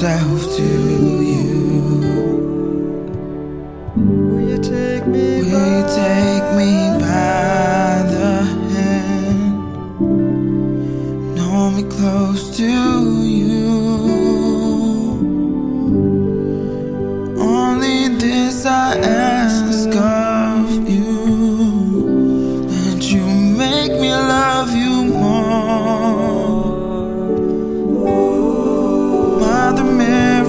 myself to you. Will you take me? Will by? you take me by the hand? Hold me close to you. Only this I ask.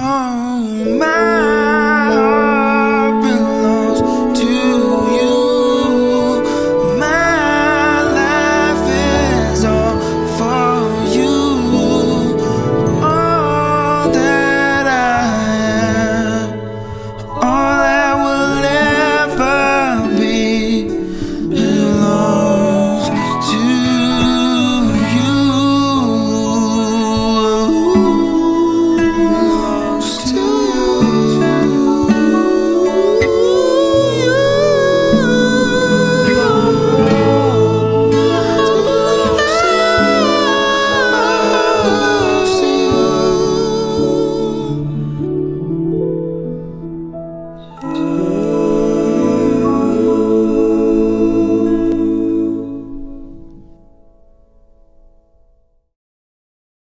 home.